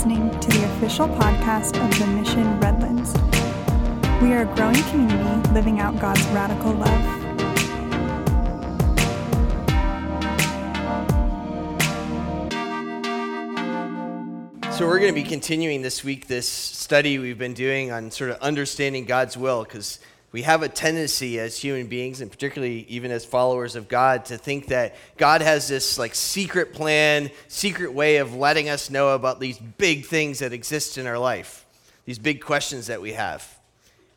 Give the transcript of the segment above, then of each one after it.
listening to the official podcast of the Mission Redlands. We are a growing community living out God's radical love. So, we're going to be continuing this week this study we've been doing on sort of understanding God's will because we have a tendency as human beings, and particularly even as followers of God, to think that God has this like secret plan, secret way of letting us know about these big things that exist in our life, these big questions that we have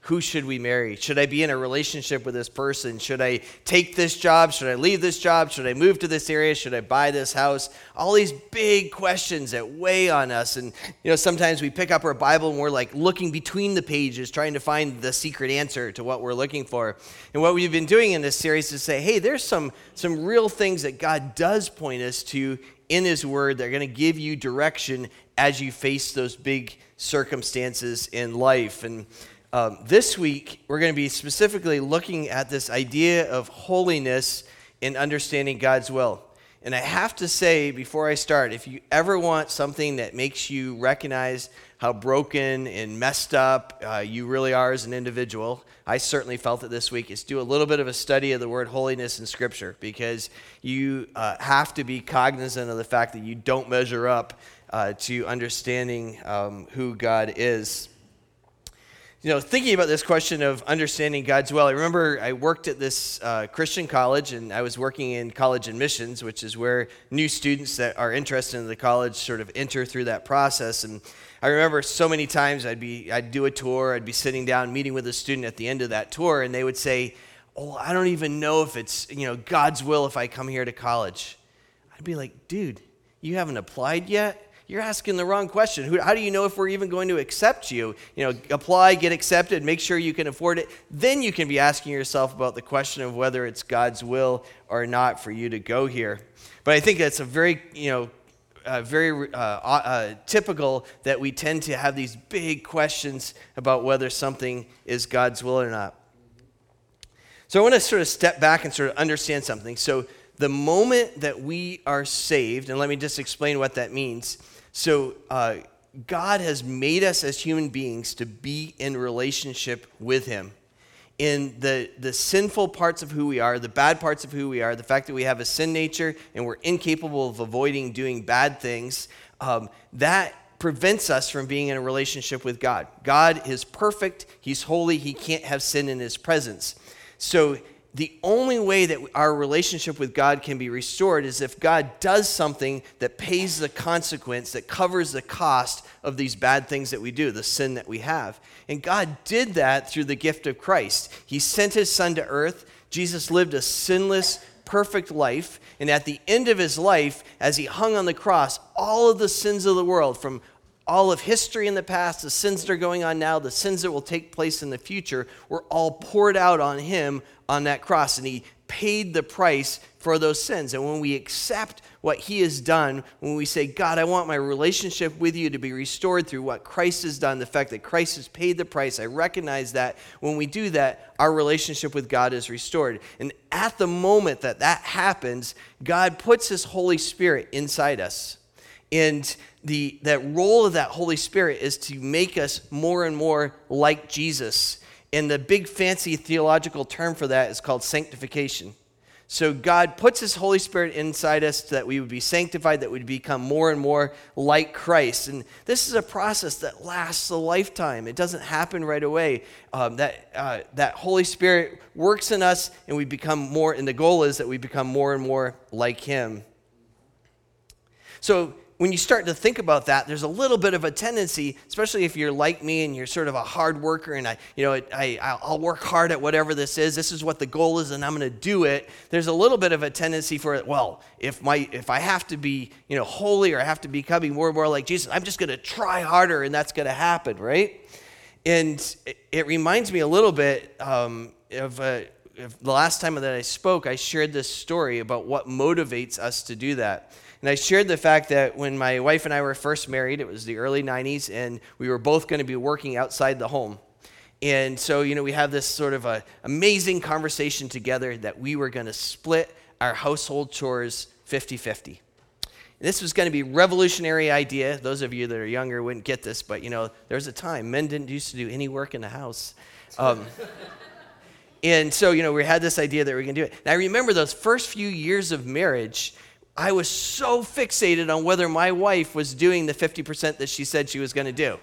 who should we marry? Should I be in a relationship with this person? Should I take this job? Should I leave this job? Should I move to this area? Should I buy this house? All these big questions that weigh on us. And, you know, sometimes we pick up our Bible and we're like looking between the pages, trying to find the secret answer to what we're looking for. And what we've been doing in this series is say, hey, there's some, some real things that God does point us to in His Word that are going to give you direction as you face those big circumstances in life. And, um, this week, we're going to be specifically looking at this idea of holiness in understanding God's will. And I have to say before I start, if you ever want something that makes you recognize how broken and messed up uh, you really are as an individual, I certainly felt it this week, is do a little bit of a study of the word holiness in Scripture because you uh, have to be cognizant of the fact that you don't measure up uh, to understanding um, who God is you know, thinking about this question of understanding God's will, I remember I worked at this uh, Christian college and I was working in college admissions, which is where new students that are interested in the college sort of enter through that process. And I remember so many times I'd be, I'd do a tour, I'd be sitting down meeting with a student at the end of that tour, and they would say, Oh, I don't even know if it's, you know, God's will if I come here to college. I'd be like, dude, you haven't applied yet? You're asking the wrong question. How do you know if we're even going to accept you? You know, apply, get accepted, make sure you can afford it. Then you can be asking yourself about the question of whether it's God's will or not for you to go here. But I think that's a very, you know, uh, very uh, uh, typical that we tend to have these big questions about whether something is God's will or not. So I want to sort of step back and sort of understand something. So the moment that we are saved, and let me just explain what that means so, uh, God has made us as human beings to be in relationship with Him. In the, the sinful parts of who we are, the bad parts of who we are, the fact that we have a sin nature and we're incapable of avoiding doing bad things, um, that prevents us from being in a relationship with God. God is perfect, He's holy, He can't have sin in His presence. So the only way that our relationship with God can be restored is if God does something that pays the consequence, that covers the cost of these bad things that we do, the sin that we have. And God did that through the gift of Christ. He sent his son to earth. Jesus lived a sinless, perfect life. And at the end of his life, as he hung on the cross, all of the sins of the world, from all of history in the past, the sins that are going on now, the sins that will take place in the future, were all poured out on him on that cross, and He paid the price for those sins. And when we accept what He has done, when we say, God, I want my relationship with you to be restored through what Christ has done, the fact that Christ has paid the price, I recognize that. When we do that, our relationship with God is restored. And at the moment that that happens, God puts His Holy Spirit inside us. And the, that role of that Holy Spirit is to make us more and more like Jesus and the big fancy theological term for that is called sanctification. So God puts His Holy Spirit inside us that we would be sanctified, that we'd become more and more like Christ. And this is a process that lasts a lifetime. It doesn't happen right away. Um, that uh, that Holy Spirit works in us, and we become more. And the goal is that we become more and more like Him. So when you start to think about that, there's a little bit of a tendency, especially if you're like me and you're sort of a hard worker and I, you know, I, I'll work hard at whatever this is. This is what the goal is and I'm going to do it. There's a little bit of a tendency for it. Well, if my, if I have to be, you know, holy or I have to be becoming more and more like Jesus, I'm just going to try harder and that's going to happen, right? And it, reminds me a little bit um, of, uh, the last time that I spoke, I shared this story about what motivates us to do that. And I shared the fact that when my wife and I were first married, it was the early 90s, and we were both going to be working outside the home. And so, you know, we have this sort of a amazing conversation together that we were going to split our household chores 50 50. This was going to be revolutionary idea. Those of you that are younger wouldn't get this, but you know, there was a time men didn't used to do any work in the house. Um, and so, you know, we had this idea that we are going to do it. And I remember those first few years of marriage, I was so fixated on whether my wife was doing the 50% that she said she was going to do.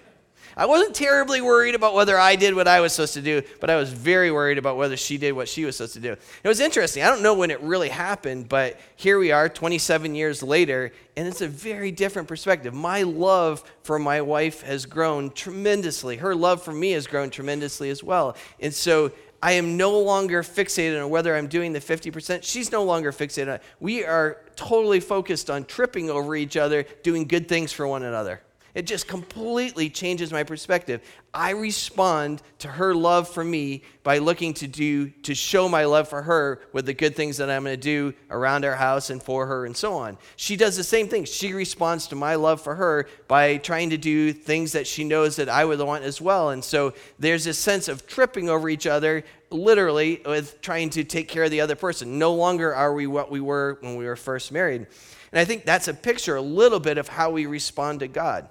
I wasn't terribly worried about whether I did what I was supposed to do, but I was very worried about whether she did what she was supposed to do. It was interesting. I don't know when it really happened, but here we are 27 years later, and it's a very different perspective. My love for my wife has grown tremendously. Her love for me has grown tremendously as well. And so I am no longer fixated on whether I'm doing the 50%. She's no longer fixated on it. We are totally focused on tripping over each other, doing good things for one another. It just completely changes my perspective. I respond to her love for me by looking to do to show my love for her with the good things that I'm going to do around our house and for her and so on. She does the same thing. She responds to my love for her by trying to do things that she knows that I would want as well. And so there's this sense of tripping over each other literally with trying to take care of the other person. No longer are we what we were when we were first married. And I think that's a picture a little bit of how we respond to God.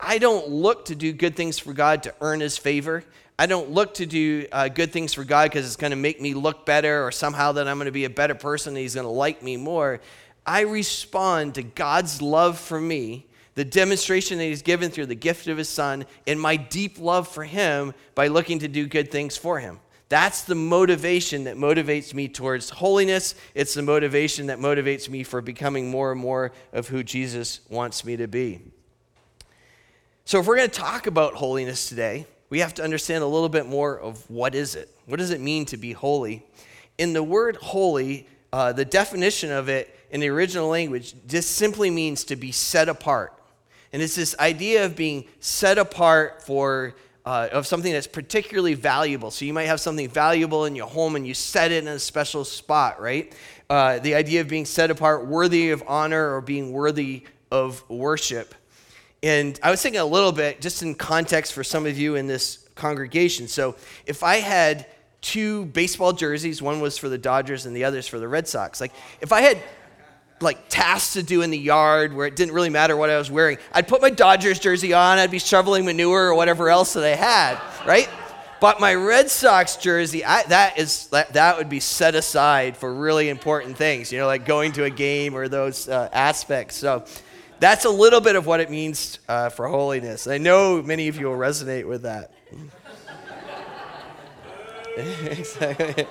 I don't look to do good things for God to earn his favor. I don't look to do uh, good things for God because it's going to make me look better or somehow that I'm going to be a better person and he's going to like me more. I respond to God's love for me, the demonstration that he's given through the gift of his son, and my deep love for him by looking to do good things for him. That's the motivation that motivates me towards holiness. It's the motivation that motivates me for becoming more and more of who Jesus wants me to be. So if we're going to talk about holiness today, we have to understand a little bit more of what is it? What does it mean to be holy? In the word holy, uh, the definition of it in the original language just simply means to be set apart. And it's this idea of being set apart for uh, of something that's particularly valuable. So you might have something valuable in your home and you set it in a special spot, right? Uh, the idea of being set apart, worthy of honor, or being worthy of worship. And I was thinking a little bit, just in context for some of you in this congregation. So if I had two baseball jerseys, one was for the Dodgers and the other's for the Red Sox, like if I had like tasks to do in the yard where it didn't really matter what I was wearing, I'd put my Dodgers jersey on, I'd be shoveling manure or whatever else that I had, right? But my Red Sox jersey, I, that is that, that would be set aside for really important things, you know, like going to a game or those uh, aspects. So that's a little bit of what it means uh, for holiness. I know many of you will resonate with that.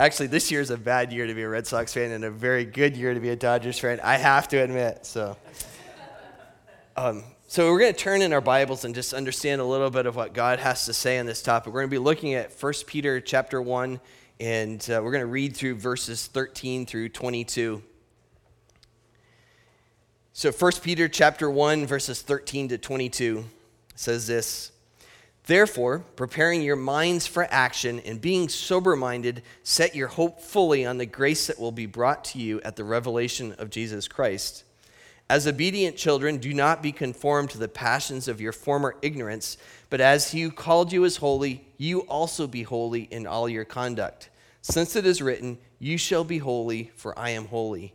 Actually, this year is a bad year to be a Red Sox fan and a very good year to be a Dodgers fan. I have to admit. So, um, so we're going to turn in our Bibles and just understand a little bit of what God has to say on this topic. We're going to be looking at 1 Peter chapter 1, and uh, we're going to read through verses 13 through 22. So 1 Peter chapter 1 verses 13 to 22 says this, Therefore, preparing your minds for action and being sober-minded, set your hope fully on the grace that will be brought to you at the revelation of Jesus Christ. As obedient children, do not be conformed to the passions of your former ignorance, but as he who called you is holy, you also be holy in all your conduct. Since it is written, You shall be holy, for I am holy.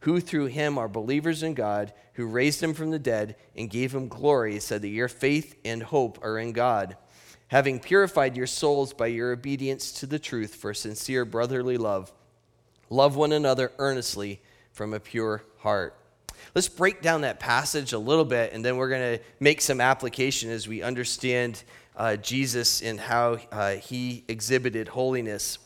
who through him are believers in God, who raised him from the dead and gave him glory, said that your faith and hope are in God having purified your souls by your obedience to the truth for sincere brotherly love Love one another earnestly from a pure heart. Let's break down that passage a little bit, and then we're going to make some application as we understand uh, Jesus and how uh, he exhibited holiness.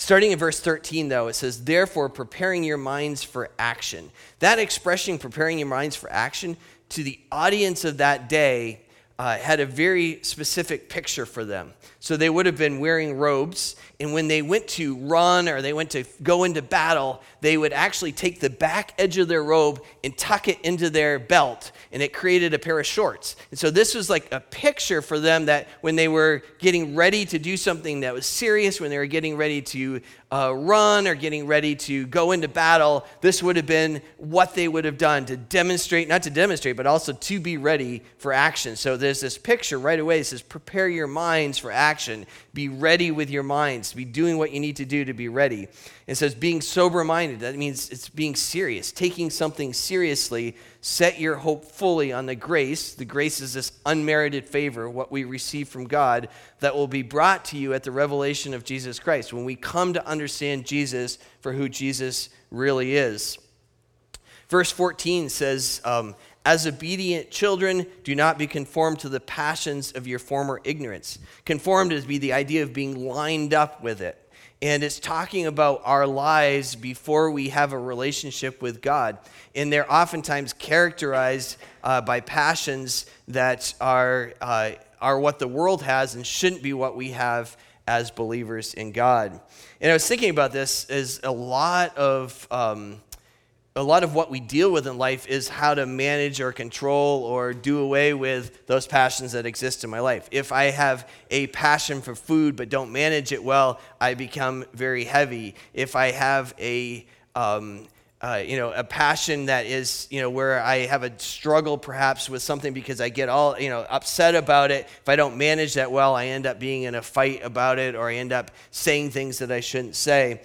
Starting in verse 13, though, it says, Therefore, preparing your minds for action. That expression, preparing your minds for action, to the audience of that day, uh, had a very specific picture for them. So they would have been wearing robes, and when they went to run or they went to go into battle, they would actually take the back edge of their robe and tuck it into their belt, and it created a pair of shorts. And so this was like a picture for them that when they were getting ready to do something that was serious, when they were getting ready to uh, run or getting ready to go into battle, this would have been what they would have done to demonstrate, not to demonstrate, but also to be ready for action. So there's this picture right away. It says, prepare your minds for action. Be ready with your minds. Be doing what you need to do to be ready. It says, being sober minded. That means it's being serious, taking something seriously. Set your hope fully on the grace. The grace is this unmerited favor, what we receive from God, that will be brought to you at the revelation of Jesus Christ. When we come to understand Jesus for who Jesus really is. Verse 14 says, um, As obedient children, do not be conformed to the passions of your former ignorance. Conformed is be the idea of being lined up with it. And it's talking about our lives before we have a relationship with God. And they're oftentimes characterized uh, by passions that are, uh, are what the world has and shouldn't be what we have as believers in God. And I was thinking about this as a lot of. Um, a lot of what we deal with in life is how to manage or control or do away with those passions that exist in my life. If I have a passion for food but don't manage it well, I become very heavy. If I have a um, uh, you know, a passion that is, you know, where I have a struggle perhaps with something because I get all, you know, upset about it. If I don't manage that well, I end up being in a fight about it or I end up saying things that I shouldn't say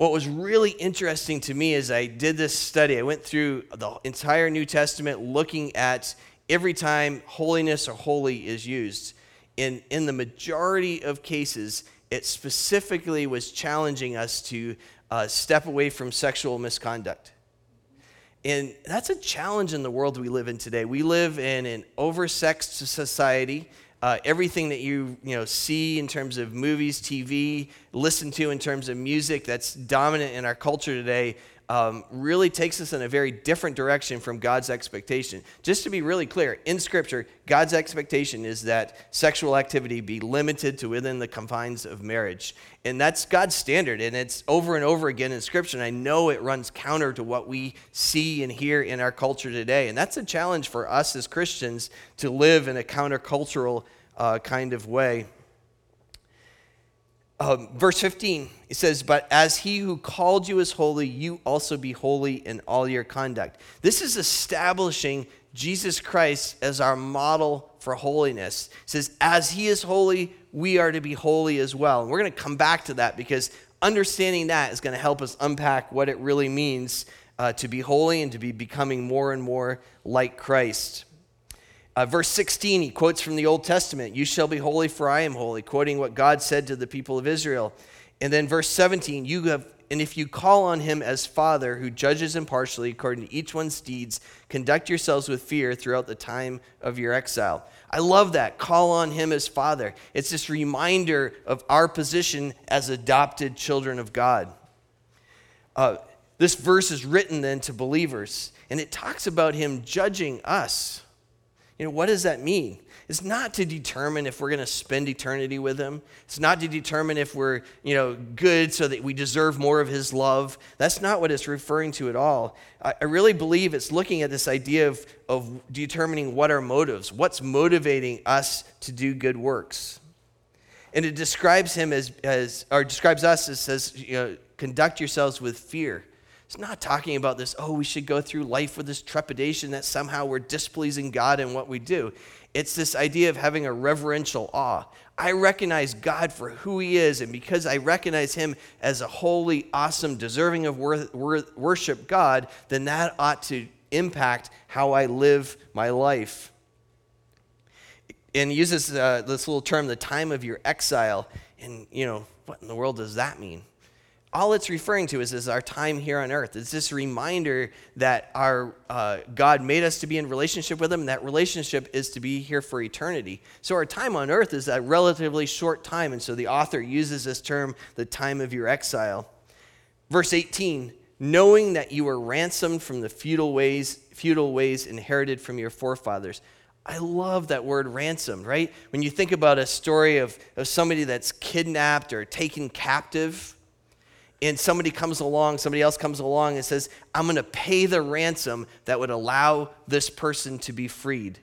what was really interesting to me as I did this study, I went through the entire New Testament looking at every time holiness or holy is used. In, in the majority of cases, it specifically was challenging us to uh, step away from sexual misconduct. And that's a challenge in the world we live in today. We live in an oversexed society uh, everything that you you know see in terms of movies, TV, listen to in terms of music that's dominant in our culture today um, really takes us in a very different direction from God's expectation. Just to be really clear, in Scripture, God's expectation is that sexual activity be limited to within the confines of marriage. And that's God's standard. And it's over and over again in Scripture. And I know it runs counter to what we see and hear in our culture today. And that's a challenge for us as Christians to live in a countercultural uh, kind of way. Um, verse 15, it says, But as he who called you is holy, you also be holy in all your conduct. This is establishing Jesus Christ as our model for holiness. It says, As he is holy, we are to be holy as well. And we're going to come back to that because understanding that is going to help us unpack what it really means uh, to be holy and to be becoming more and more like Christ. Uh, verse 16, he quotes from the Old Testament You shall be holy, for I am holy, quoting what God said to the people of Israel. And then verse 17, you have, and if you call on him as Father, who judges impartially according to each one's deeds, conduct yourselves with fear throughout the time of your exile. I love that. Call on him as Father. It's this reminder of our position as adopted children of God. Uh, this verse is written then to believers, and it talks about him judging us. You know, what does that mean? It's not to determine if we're going to spend eternity with him. It's not to determine if we're, you know, good so that we deserve more of his love. That's not what it's referring to at all. I, I really believe it's looking at this idea of, of determining what are motives, what's motivating us to do good works. And it describes him as, as or describes us as says, you know, conduct yourselves with fear. It's not talking about this, oh, we should go through life with this trepidation that somehow we're displeasing God in what we do. It's this idea of having a reverential awe. I recognize God for who He is, and because I recognize Him as a holy, awesome, deserving of worship God, then that ought to impact how I live my life. And uses uh, this little term, the time of your exile. And, you know, what in the world does that mean? All it's referring to is, is our time here on earth. It's this reminder that our uh, God made us to be in relationship with Him, and that relationship is to be here for eternity. So our time on earth is a relatively short time, and so the author uses this term, the time of your exile. Verse 18, knowing that you were ransomed from the futile ways, futile ways inherited from your forefathers. I love that word ransomed, right? When you think about a story of, of somebody that's kidnapped or taken captive, and somebody comes along, somebody else comes along and says, I'm going to pay the ransom that would allow this person to be freed.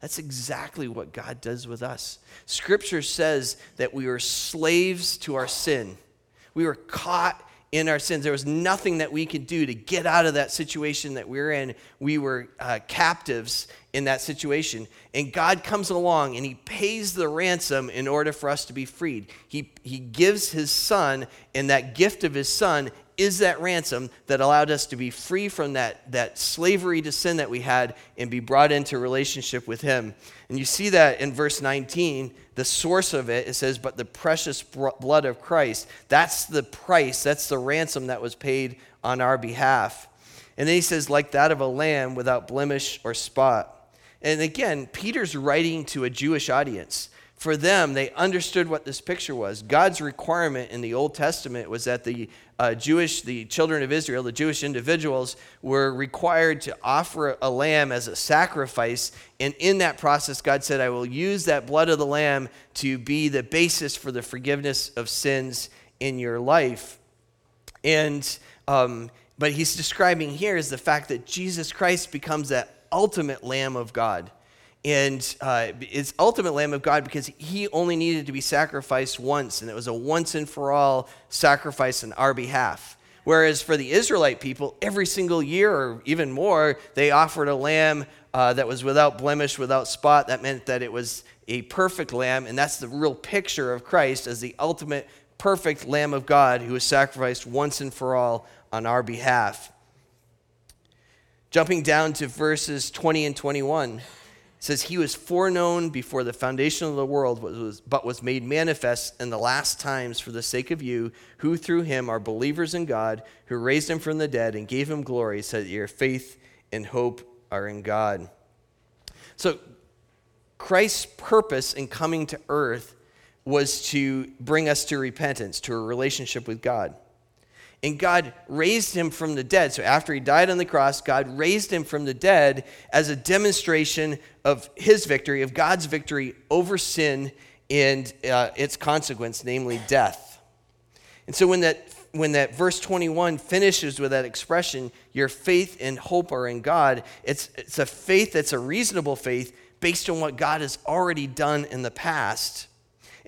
That's exactly what God does with us. Scripture says that we were slaves to our sin. We were caught in our sins. There was nothing that we could do to get out of that situation that we were in. We were uh, captives in that situation. And God comes along and he pays the ransom in order for us to be freed. He, he gives his son, and that gift of his son is that ransom that allowed us to be free from that, that slavery to sin that we had and be brought into relationship with him. And you see that in verse 19, the source of it, it says, But the precious blood of Christ. That's the price, that's the ransom that was paid on our behalf. And then he says, like that of a lamb without blemish or spot. And again, Peter's writing to a Jewish audience. For them, they understood what this picture was. God's requirement in the Old Testament was that the uh, Jewish, the children of Israel, the Jewish individuals, were required to offer a lamb as a sacrifice. And in that process, God said, I will use that blood of the lamb to be the basis for the forgiveness of sins in your life. And, um, but he's describing here is the fact that Jesus Christ becomes that ultimate Lamb of God. And uh, it's ultimate Lamb of God because he only needed to be sacrificed once, and it was a once and for all sacrifice on our behalf. Whereas for the Israelite people, every single year or even more, they offered a lamb uh, that was without blemish, without spot. That meant that it was a perfect lamb, and that's the real picture of Christ as the ultimate perfect Lamb of God who was sacrificed once and for all on our behalf. Jumping down to verses 20 and 21, it says, He was foreknown before the foundation of the world, but was made manifest in the last times for the sake of you, who through him are believers in God, who raised him from the dead and gave him glory, so that your faith and hope are in God. So, Christ's purpose in coming to earth was to bring us to repentance, to a relationship with God. And God raised him from the dead. So after he died on the cross, God raised him from the dead as a demonstration of his victory, of God's victory over sin and uh, its consequence, namely death. And so when that when that verse 21 finishes with that expression, your faith and hope are in God, it's, it's a faith that's a reasonable faith based on what God has already done in the past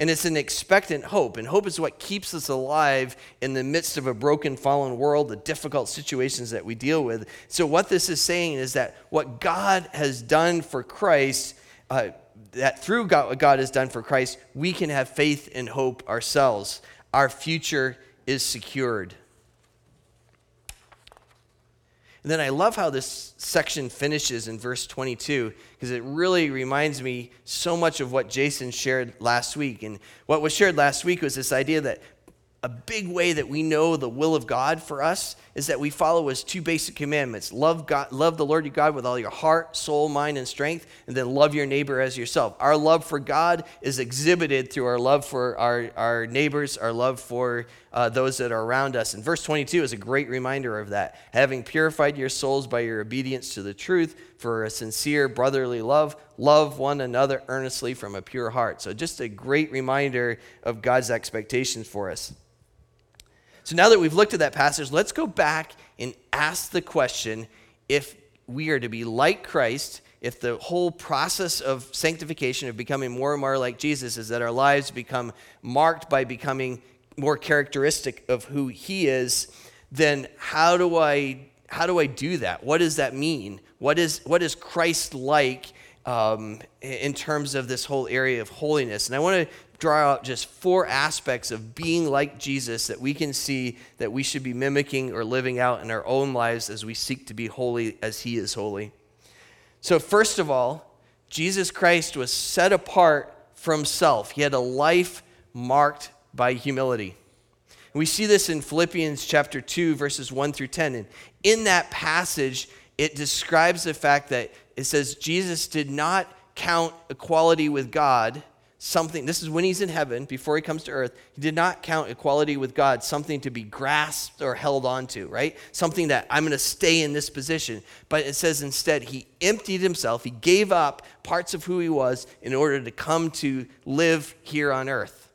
and it's an expectant hope. And hope is what keeps us alive in the midst of a broken, fallen world, the difficult situations that we deal with. So, what this is saying is that what God has done for Christ, uh, that through God, what God has done for Christ, we can have faith and hope ourselves. Our future is secured. And then I love how this section finishes in verse 22 because it really reminds me so much of what Jason shared last week. And what was shared last week was this idea that a big way that we know the will of God for us is that we follow his two basic commandments. Love God, love the Lord your God with all your heart, soul, mind, and strength, and then love your neighbor as yourself. Our love for God is exhibited through our love for our, our neighbors, our love for uh, those that are around us. And verse 22 is a great reminder of that. Having purified your souls by your obedience to the truth for a sincere brotherly love, love one another earnestly from a pure heart. So just a great reminder of God's expectations for us. So now that we've looked at that passage, let's go back and ask the question if we are to be like Christ, if the whole process of sanctification, of becoming more and more like Jesus, is that our lives become marked by becoming more characteristic of who he is, then how do I how do I do that? What does that mean? What is what is Christ like um, in terms of this whole area of holiness? And I want to draw out just four aspects of being like Jesus that we can see that we should be mimicking or living out in our own lives as we seek to be holy as He is holy. So, first of all, Jesus Christ was set apart from self, He had a life marked by humility. We see this in Philippians chapter 2, verses 1 through 10. And in that passage, it describes the fact that it says Jesus did not count equality with God something, this is when he's in heaven, before he comes to earth, he did not count equality with God something to be grasped or held onto, right? Something that I'm going to stay in this position. But it says instead, he emptied himself, he gave up parts of who he was in order to come to live here on earth.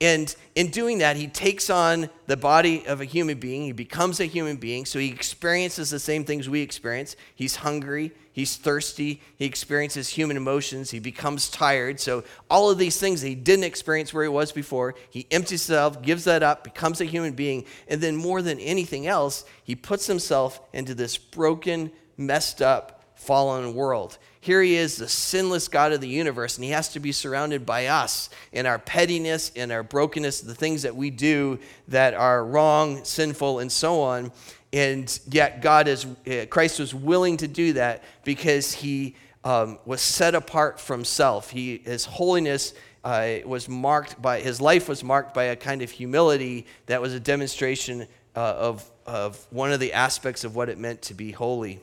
And in doing that, he takes on the body of a human being. He becomes a human being. So he experiences the same things we experience. He's hungry. He's thirsty. He experiences human emotions. He becomes tired. So all of these things he didn't experience where he was before, he empties himself, gives that up, becomes a human being. And then more than anything else, he puts himself into this broken, messed up, fallen world. Here he is, the sinless God of the universe, and he has to be surrounded by us in our pettiness, in our brokenness, the things that we do that are wrong, sinful, and so on. And yet, God is, eh, Christ was willing to do that because he um, was set apart from self. He, his holiness uh, was marked by, his life was marked by a kind of humility that was a demonstration uh, of, of one of the aspects of what it meant to be holy.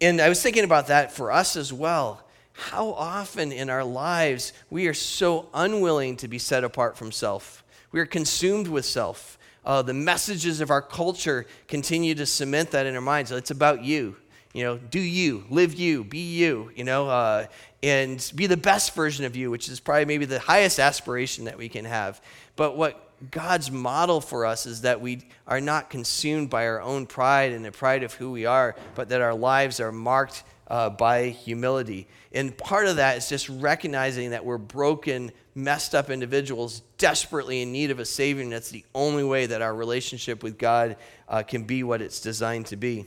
And I was thinking about that for us as well. How often in our lives we are so unwilling to be set apart from self. We are consumed with self. Uh, the messages of our culture continue to cement that in our minds. It's about you. You know, do you, live you, be you, you know, uh, and be the best version of you, which is probably maybe the highest aspiration that we can have. But what God's model for us is that we are not consumed by our own pride and the pride of who we are, but that our lives are marked uh, by humility. And part of that is just recognizing that we're broken, messed up individuals desperately in need of a Savior, and that's the only way that our relationship with God uh, can be what it's designed to be.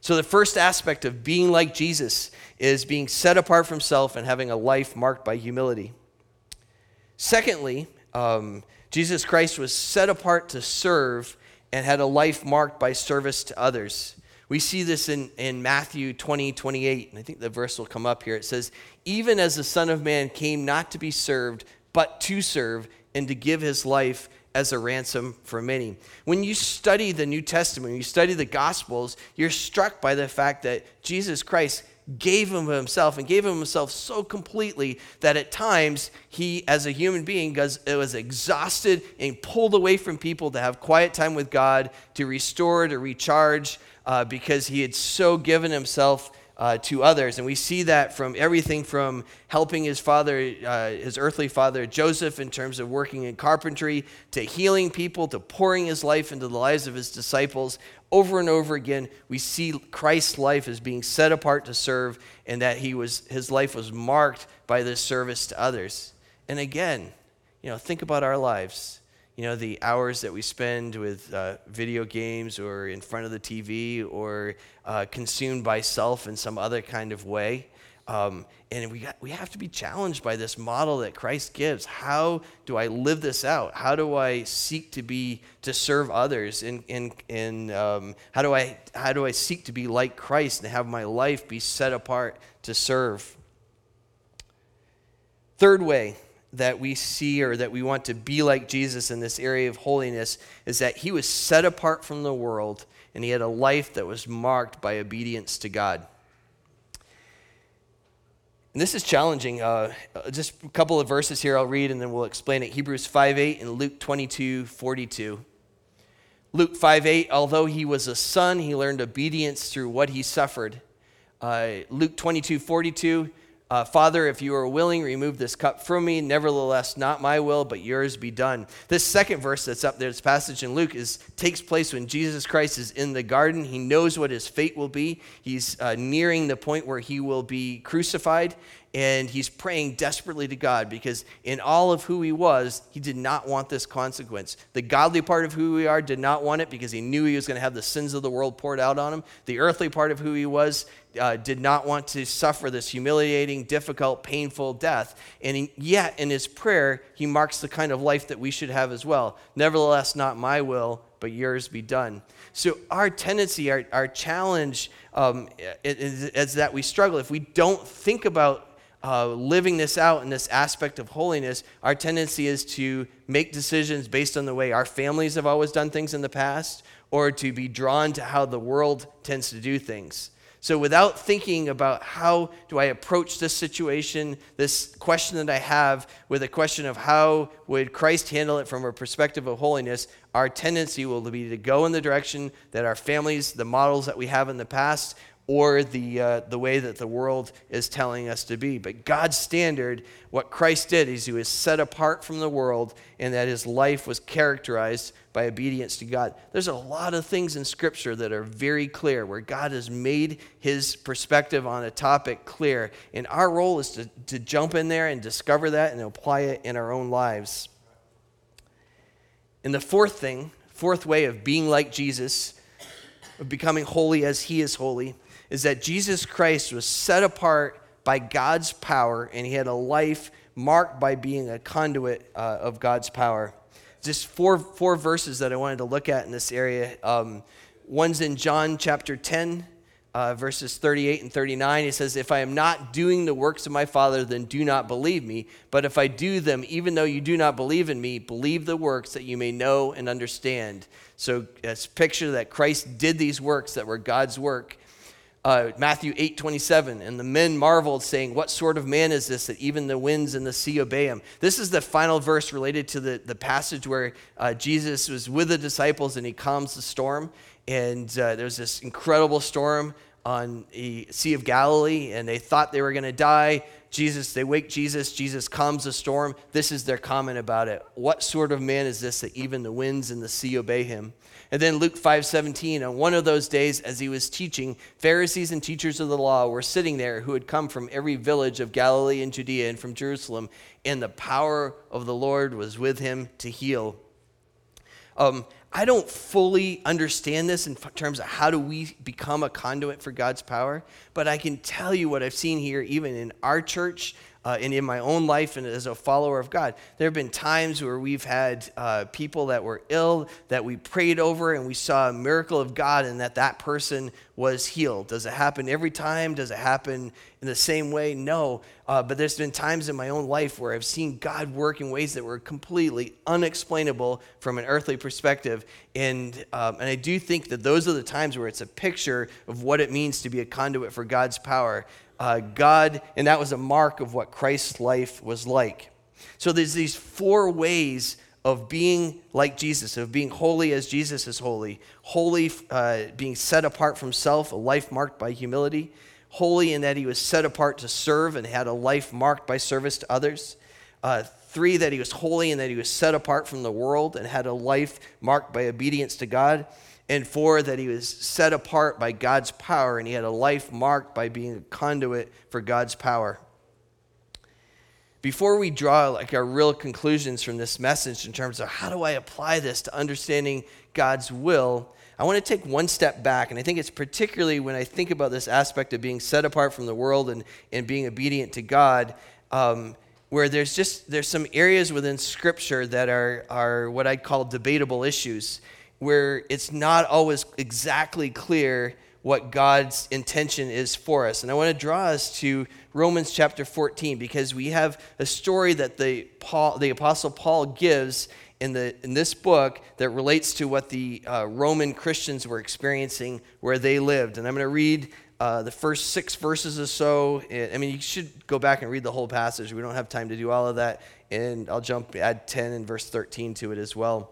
So, the first aspect of being like Jesus is being set apart from self and having a life marked by humility. Secondly, um, Jesus Christ was set apart to serve and had a life marked by service to others. We see this in, in Matthew 20, 28, and I think the verse will come up here. It says, Even as the Son of Man came not to be served, but to serve, and to give his life as a ransom for many. When you study the New Testament, you study the Gospels, you're struck by the fact that Jesus Christ gave him himself and gave him himself so completely that at times he, as a human being, was, was exhausted and pulled away from people to have quiet time with God, to restore, to recharge, uh, because he had so given himself uh, to others. And we see that from everything from helping his father, uh, his earthly father Joseph, in terms of working in carpentry, to healing people, to pouring his life into the lives of his disciples. Over and over again, we see Christ's life as being set apart to serve, and that he was, his life was marked by this service to others. And again, you know, think about our lives you know, the hours that we spend with uh, video games or in front of the TV or uh, consumed by self in some other kind of way. Um, and we, got, we have to be challenged by this model that Christ gives. How do I live this out? How do I seek to be, to serve others? And, and, and um, how, do I, how do I seek to be like Christ and have my life be set apart to serve? Third way, that we see or that we want to be like Jesus in this area of holiness is that he was set apart from the world and he had a life that was marked by obedience to God. And this is challenging. Uh, just a couple of verses here I'll read and then we'll explain it. Hebrews 5 8 and Luke 22 42. Luke 5 8, although he was a son, he learned obedience through what he suffered. Uh, Luke 22 42, uh, Father, if you are willing, remove this cup from me. Nevertheless, not my will, but yours be done. This second verse that's up there, this passage in Luke, is takes place when Jesus Christ is in the garden. He knows what his fate will be. He's uh, nearing the point where he will be crucified, and he's praying desperately to God because in all of who he was, he did not want this consequence. The godly part of who we are did not want it because he knew he was going to have the sins of the world poured out on him. The earthly part of who he was uh, did not want to suffer this humiliating, difficult, painful death. And yet, in his prayer, he marks the kind of life that we should have as well. Nevertheless, not my will, but yours be done. So, our tendency, our, our challenge um, is, is that we struggle. If we don't think about uh, living this out in this aspect of holiness, our tendency is to make decisions based on the way our families have always done things in the past or to be drawn to how the world tends to do things. So, without thinking about how do I approach this situation, this question that I have, with a question of how would Christ handle it from a perspective of holiness, our tendency will be to go in the direction that our families, the models that we have in the past, or the, uh, the way that the world is telling us to be. But God's standard, what Christ did, is he was set apart from the world and that his life was characterized by obedience to God. There's a lot of things in Scripture that are very clear where God has made his perspective on a topic clear. And our role is to, to jump in there and discover that and apply it in our own lives. And the fourth thing, fourth way of being like Jesus, of becoming holy as he is holy, is that Jesus Christ was set apart by God's power and he had a life marked by being a conduit uh, of God's power. Just four, four verses that I wanted to look at in this area. Um, one's in John chapter 10, uh, verses 38 and 39. It says, If I am not doing the works of my Father, then do not believe me. But if I do them, even though you do not believe in me, believe the works that you may know and understand. So it's picture that Christ did these works that were God's work uh, Matthew 8 27, and the men marveled, saying, What sort of man is this that even the winds and the sea obey him? This is the final verse related to the, the passage where uh, Jesus was with the disciples and he calms the storm. And uh, there's this incredible storm on the Sea of Galilee, and they thought they were going to die. Jesus, they wake Jesus, Jesus calms the storm. This is their comment about it. What sort of man is this that even the winds and the sea obey him? And then Luke 5:17, on one of those days as he was teaching, Pharisees and teachers of the law were sitting there who had come from every village of Galilee and Judea and from Jerusalem, and the power of the Lord was with him to heal. Um, I don't fully understand this in terms of how do we become a conduit for God's power, but I can tell you what I've seen here, even in our church uh, and in my own life and as a follower of God. There have been times where we've had uh, people that were ill that we prayed over and we saw a miracle of God and that that person was healed. Does it happen every time? Does it happen in the same way? No. Uh, but there's been times in my own life where I've seen God work in ways that were completely unexplainable from an earthly perspective. And, um, and I do think that those are the times where it's a picture of what it means to be a conduit for God's power uh, God, and that was a mark of what Christ's life was like. So there's these four ways of being like Jesus, of being holy as Jesus is holy, holy, uh, being set apart from self, a life marked by humility, holy in that he was set apart to serve and had a life marked by service to others. Uh, three, that he was holy and that he was set apart from the world and had a life marked by obedience to God and four, that he was set apart by God's power and he had a life marked by being a conduit for God's power. Before we draw like our real conclusions from this message in terms of how do I apply this to understanding God's will, I want to take one step back. And I think it's particularly when I think about this aspect of being set apart from the world and, and being obedient to God, um, where there's just there's some areas within Scripture that are, are what I'd call debatable issues where it's not always exactly clear what God's intention is for us. And I want to draw us to Romans chapter 14 because we have a story that the, Paul, the Apostle Paul gives in, the, in this book that relates to what the uh, Roman Christians were experiencing where they lived. And I'm going to read uh, the first six verses or so. I mean, you should go back and read the whole passage. We don't have time to do all of that. And I'll jump, add 10 and verse 13 to it as well.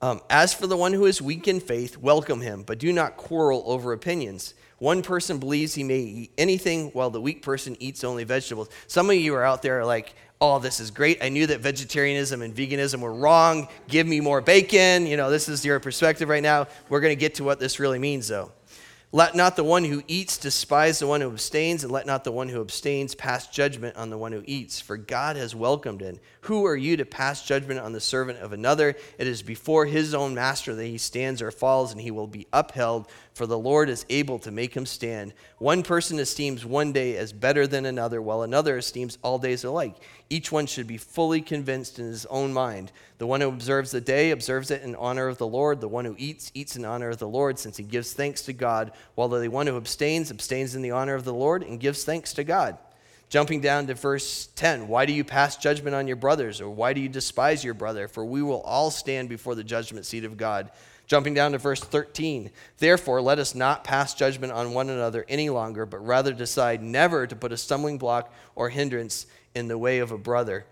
Um, As for the one who is weak in faith, welcome him, but do not quarrel over opinions. One person believes he may eat anything, while the weak person eats only vegetables. Some of you are out there like, oh, this is great. I knew that vegetarianism and veganism were wrong. Give me more bacon. You know, this is your perspective right now. We're going to get to what this really means, though. Let not the one who eats despise the one who abstains, and let not the one who abstains pass judgment on the one who eats, for God has welcomed it. Who are you to pass judgment on the servant of another? It is before his own master that he stands or falls, and he will be upheld, for the Lord is able to make him stand. One person esteems one day as better than another, while another esteems all days alike. Each one should be fully convinced in his own mind. The one who observes the day observes it in honor of the Lord. The one who eats, eats in honor of the Lord, since he gives thanks to God, while the one who abstains, abstains in the honor of the Lord and gives thanks to God. Jumping down to verse 10, why do you pass judgment on your brothers, or why do you despise your brother? For we will all stand before the judgment seat of God. Jumping down to verse 13, therefore let us not pass judgment on one another any longer, but rather decide never to put a stumbling block or hindrance in the way of a brother.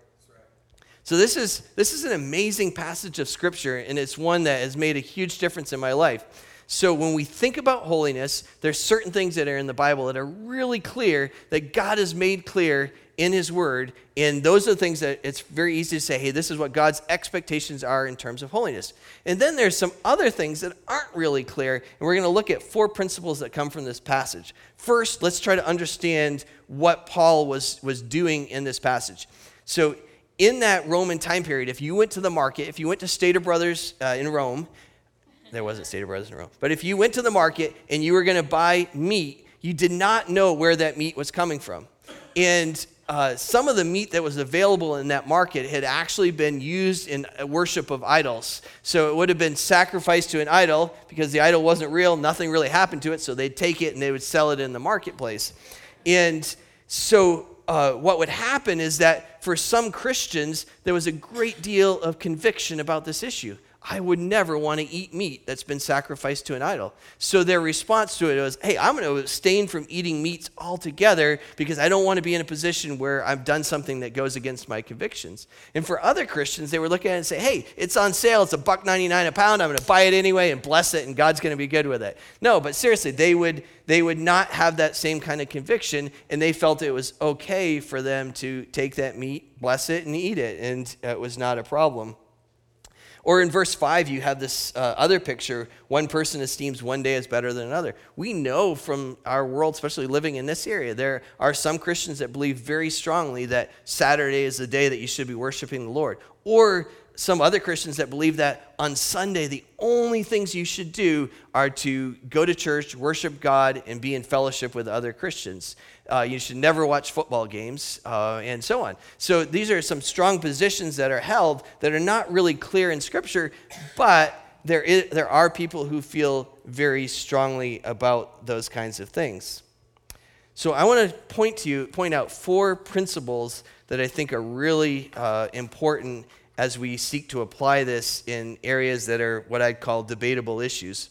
So this is this is an amazing passage of scripture and it's one that has made a huge difference in my life. So when we think about holiness, there's certain things that are in the Bible that are really clear that God has made clear in his word and those are the things that it's very easy to say hey this is what god's expectations are in terms of holiness and then there's some other things that aren't really clear and we're going to look at four principles that come from this passage first let's try to understand what paul was was doing in this passage so in that roman time period if you went to the market if you went to stater brothers uh, in rome there wasn't Stater Brothers in Rome. But if you went to the market and you were going to buy meat, you did not know where that meat was coming from. And uh, some of the meat that was available in that market had actually been used in worship of idols. So it would have been sacrificed to an idol because the idol wasn't real, nothing really happened to it, so they'd take it and they would sell it in the marketplace. And so uh, what would happen is that for some Christians, there was a great deal of conviction about this issue. I would never want to eat meat that's been sacrificed to an idol. So their response to it was, hey, I'm going to abstain from eating meats altogether because I don't want to be in a position where I've done something that goes against my convictions. And for other Christians, they were looking at it and say, hey, it's on sale. It's a buck 99 a pound. I'm going to buy it anyway and bless it, and God's going to be good with it. No, but seriously, they would, they would not have that same kind of conviction, and they felt it was okay for them to take that meat, bless it, and eat it, and it was not a problem. Or in verse 5, you have this uh, other picture one person esteems one day as better than another. We know from our world, especially living in this area, there are some Christians that believe very strongly that Saturday is the day that you should be worshiping the Lord. Or some other Christians that believe that on Sunday, the only things you should do are to go to church, worship God, and be in fellowship with other Christians. Uh, you should never watch football games, uh, and so on. So these are some strong positions that are held that are not really clear in Scripture, but there, is, there are people who feel very strongly about those kinds of things. So I want to point to you, point out four principles that I think are really uh, important as we seek to apply this in areas that are what I'd call debatable issues.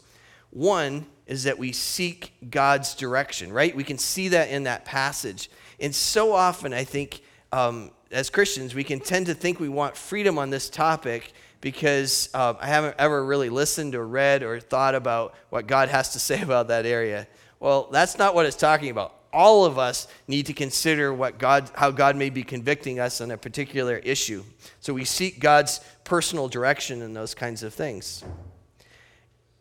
One is that we seek God's direction, right? We can see that in that passage. And so often, I think, um, as Christians, we can tend to think we want freedom on this topic because uh, I haven't ever really listened or read or thought about what God has to say about that area. Well, that's not what it's talking about all of us need to consider what God, how God may be convicting us on a particular issue. So we seek God's personal direction in those kinds of things.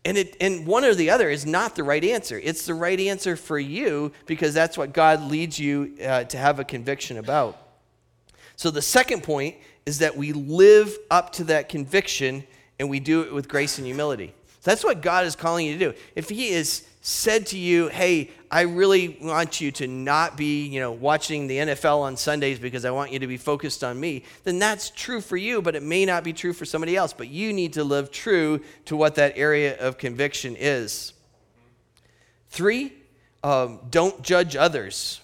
And, it, and one or the other is not the right answer. It's the right answer for you because that's what God leads you uh, to have a conviction about. So the second point is that we live up to that conviction and we do it with grace and humility. That's what God is calling you to do. If He is said to you, hey, I really want you to not be, you know, watching the NFL on Sundays because I want you to be focused on me, then that's true for you, but it may not be true for somebody else. But you need to live true to what that area of conviction is. Three, um, don't judge others.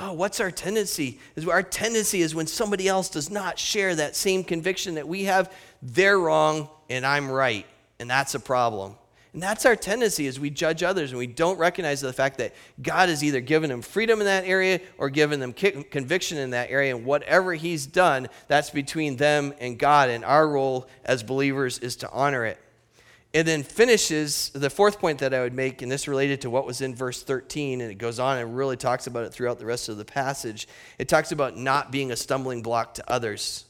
Oh, what's our tendency? Is our tendency is when somebody else does not share that same conviction that we have, they're wrong and I'm right, and that's a problem. And that's our tendency as we judge others and we don't recognize the fact that God has either given them freedom in that area or given them conviction in that area. And whatever He's done, that's between them and God. And our role as believers is to honor it. And then finishes the fourth point that I would make, and this related to what was in verse 13, and it goes on and really talks about it throughout the rest of the passage. It talks about not being a stumbling block to others.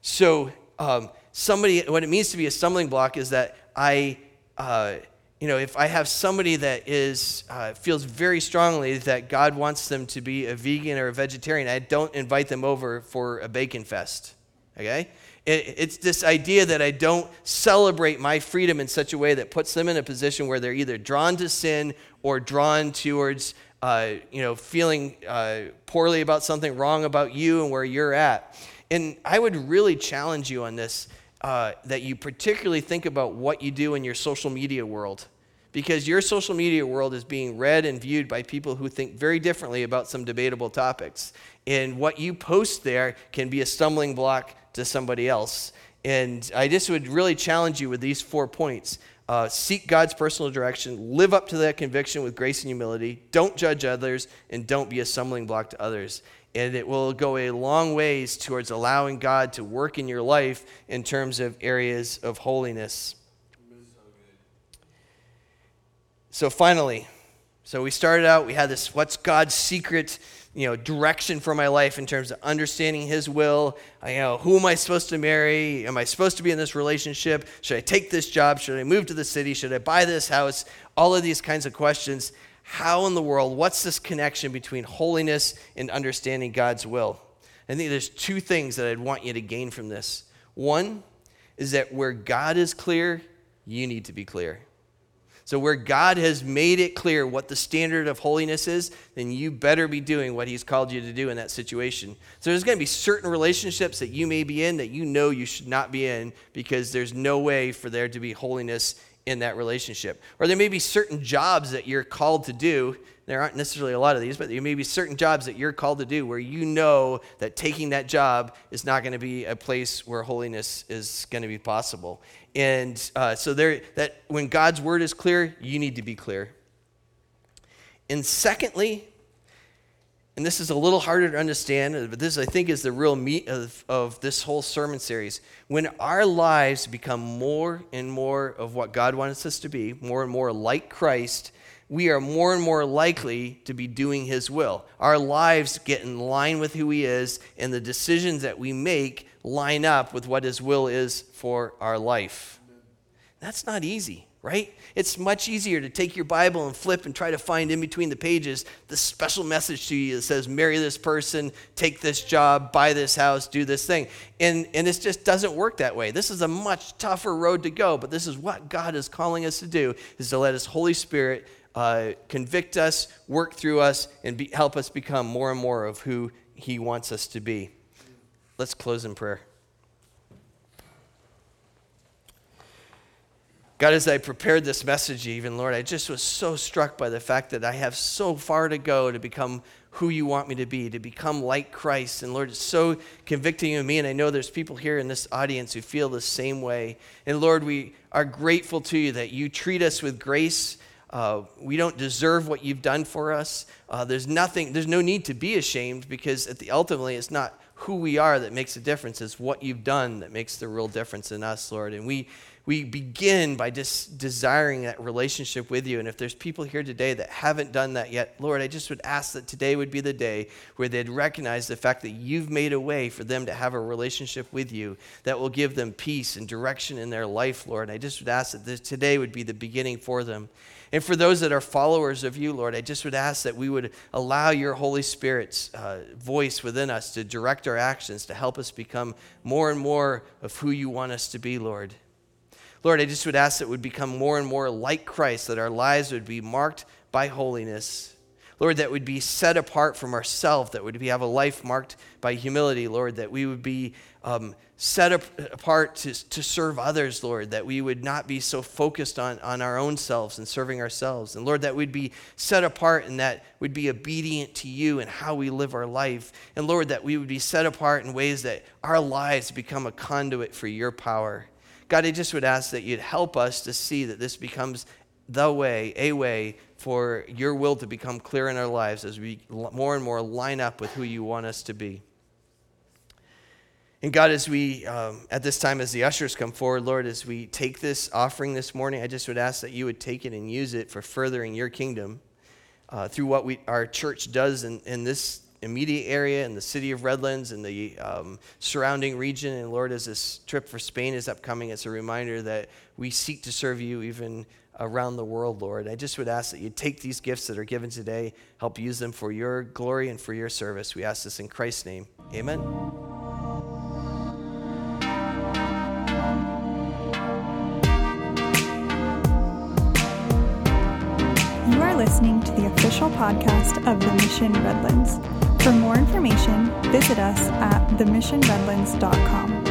So, um, somebody, what it means to be a stumbling block is that I, uh, you know, if I have somebody that is uh, feels very strongly that God wants them to be a vegan or a vegetarian, I don't invite them over for a bacon fest. Okay, it, it's this idea that I don't celebrate my freedom in such a way that puts them in a position where they're either drawn to sin or drawn towards, uh, you know, feeling uh, poorly about something wrong about you and where you're at. And I would really challenge you on this uh, that you particularly think about what you do in your social media world. because your social media world is being read and viewed by people who think very differently about some debatable topics. And what you post there can be a stumbling block to somebody else. And I just would really challenge you with these four points. Uh, seek God's personal direction, live up to that conviction with grace and humility, don't judge others, and don't be a stumbling block to others. And it will go a long ways towards allowing God to work in your life in terms of areas of holiness. So, finally, so we started out, we had this what's God's secret you know, direction for my life in terms of understanding His will. I, you know, who am I supposed to marry? Am I supposed to be in this relationship? Should I take this job? Should I move to the city? Should I buy this house? All of these kinds of questions. How in the world, what's this connection between holiness and understanding God's will? I think there's two things that I'd want you to gain from this. One is that where God is clear, you need to be clear. So, where God has made it clear what the standard of holiness is, then you better be doing what He's called you to do in that situation. So, there's going to be certain relationships that you may be in that you know you should not be in because there's no way for there to be holiness in that relationship. Or there may be certain jobs that you're called to do there aren't necessarily a lot of these, but there may be certain jobs that you're called to do where you know that taking that job is not going to be a place where holiness is going to be possible. And uh, so there, that when God's word is clear, you need to be clear. And secondly, and this is a little harder to understand, but this I think is the real meat of, of this whole sermon series. When our lives become more and more of what God wants us to be, more and more like Christ, we are more and more likely to be doing His will. Our lives get in line with who He is, and the decisions that we make line up with what His will is for our life. That's not easy, right? It's much easier to take your Bible and flip and try to find in between the pages the special message to you that says, marry this person, take this job, buy this house, do this thing. And, and it just doesn't work that way. This is a much tougher road to go, but this is what God is calling us to do, is to let His Holy Spirit uh, convict us, work through us, and be, help us become more and more of who He wants us to be. Let's close in prayer. God, as I prepared this message, even, Lord, I just was so struck by the fact that I have so far to go to become who you want me to be, to become like Christ. And Lord, it's so convicting of me. And I know there's people here in this audience who feel the same way. And Lord, we are grateful to you that you treat us with grace uh, we don't deserve what you've done for us. Uh, there's nothing, there's no need to be ashamed because at the, ultimately it's not who we are that makes a difference. It's what you've done that makes the real difference in us, Lord. And we, we begin by just desiring that relationship with you. And if there's people here today that haven't done that yet, Lord, I just would ask that today would be the day where they'd recognize the fact that you've made a way for them to have a relationship with you that will give them peace and direction in their life, Lord. And I just would ask that this, today would be the beginning for them. And for those that are followers of you, Lord, I just would ask that we would allow your Holy Spirit's uh, voice within us to direct our actions, to help us become more and more of who you want us to be, Lord. Lord, I just would ask that would become more and more like Christ, that our lives would be marked by holiness. Lord, that would be set apart from ourselves, that would be, have a life marked by humility, Lord, that we would be um, set apart to, to serve others, Lord, that we would not be so focused on, on our own selves and serving ourselves. And Lord, that we'd be set apart and that we'd be obedient to you and how we live our life. And Lord, that we would be set apart in ways that our lives become a conduit for your power. God, I just would ask that you'd help us to see that this becomes the way, a way for your will to become clear in our lives as we more and more line up with who you want us to be. And God, as we, um, at this time, as the ushers come forward, Lord, as we take this offering this morning, I just would ask that you would take it and use it for furthering your kingdom uh, through what we, our church does in, in this immediate area, in the city of Redlands, and the um, surrounding region. And Lord, as this trip for Spain is upcoming, it's a reminder that we seek to serve you even around the world, Lord. I just would ask that you take these gifts that are given today, help use them for your glory and for your service. We ask this in Christ's name. Amen. You are listening to the official podcast of The Mission Redlands. For more information, visit us at themissionredlands.com.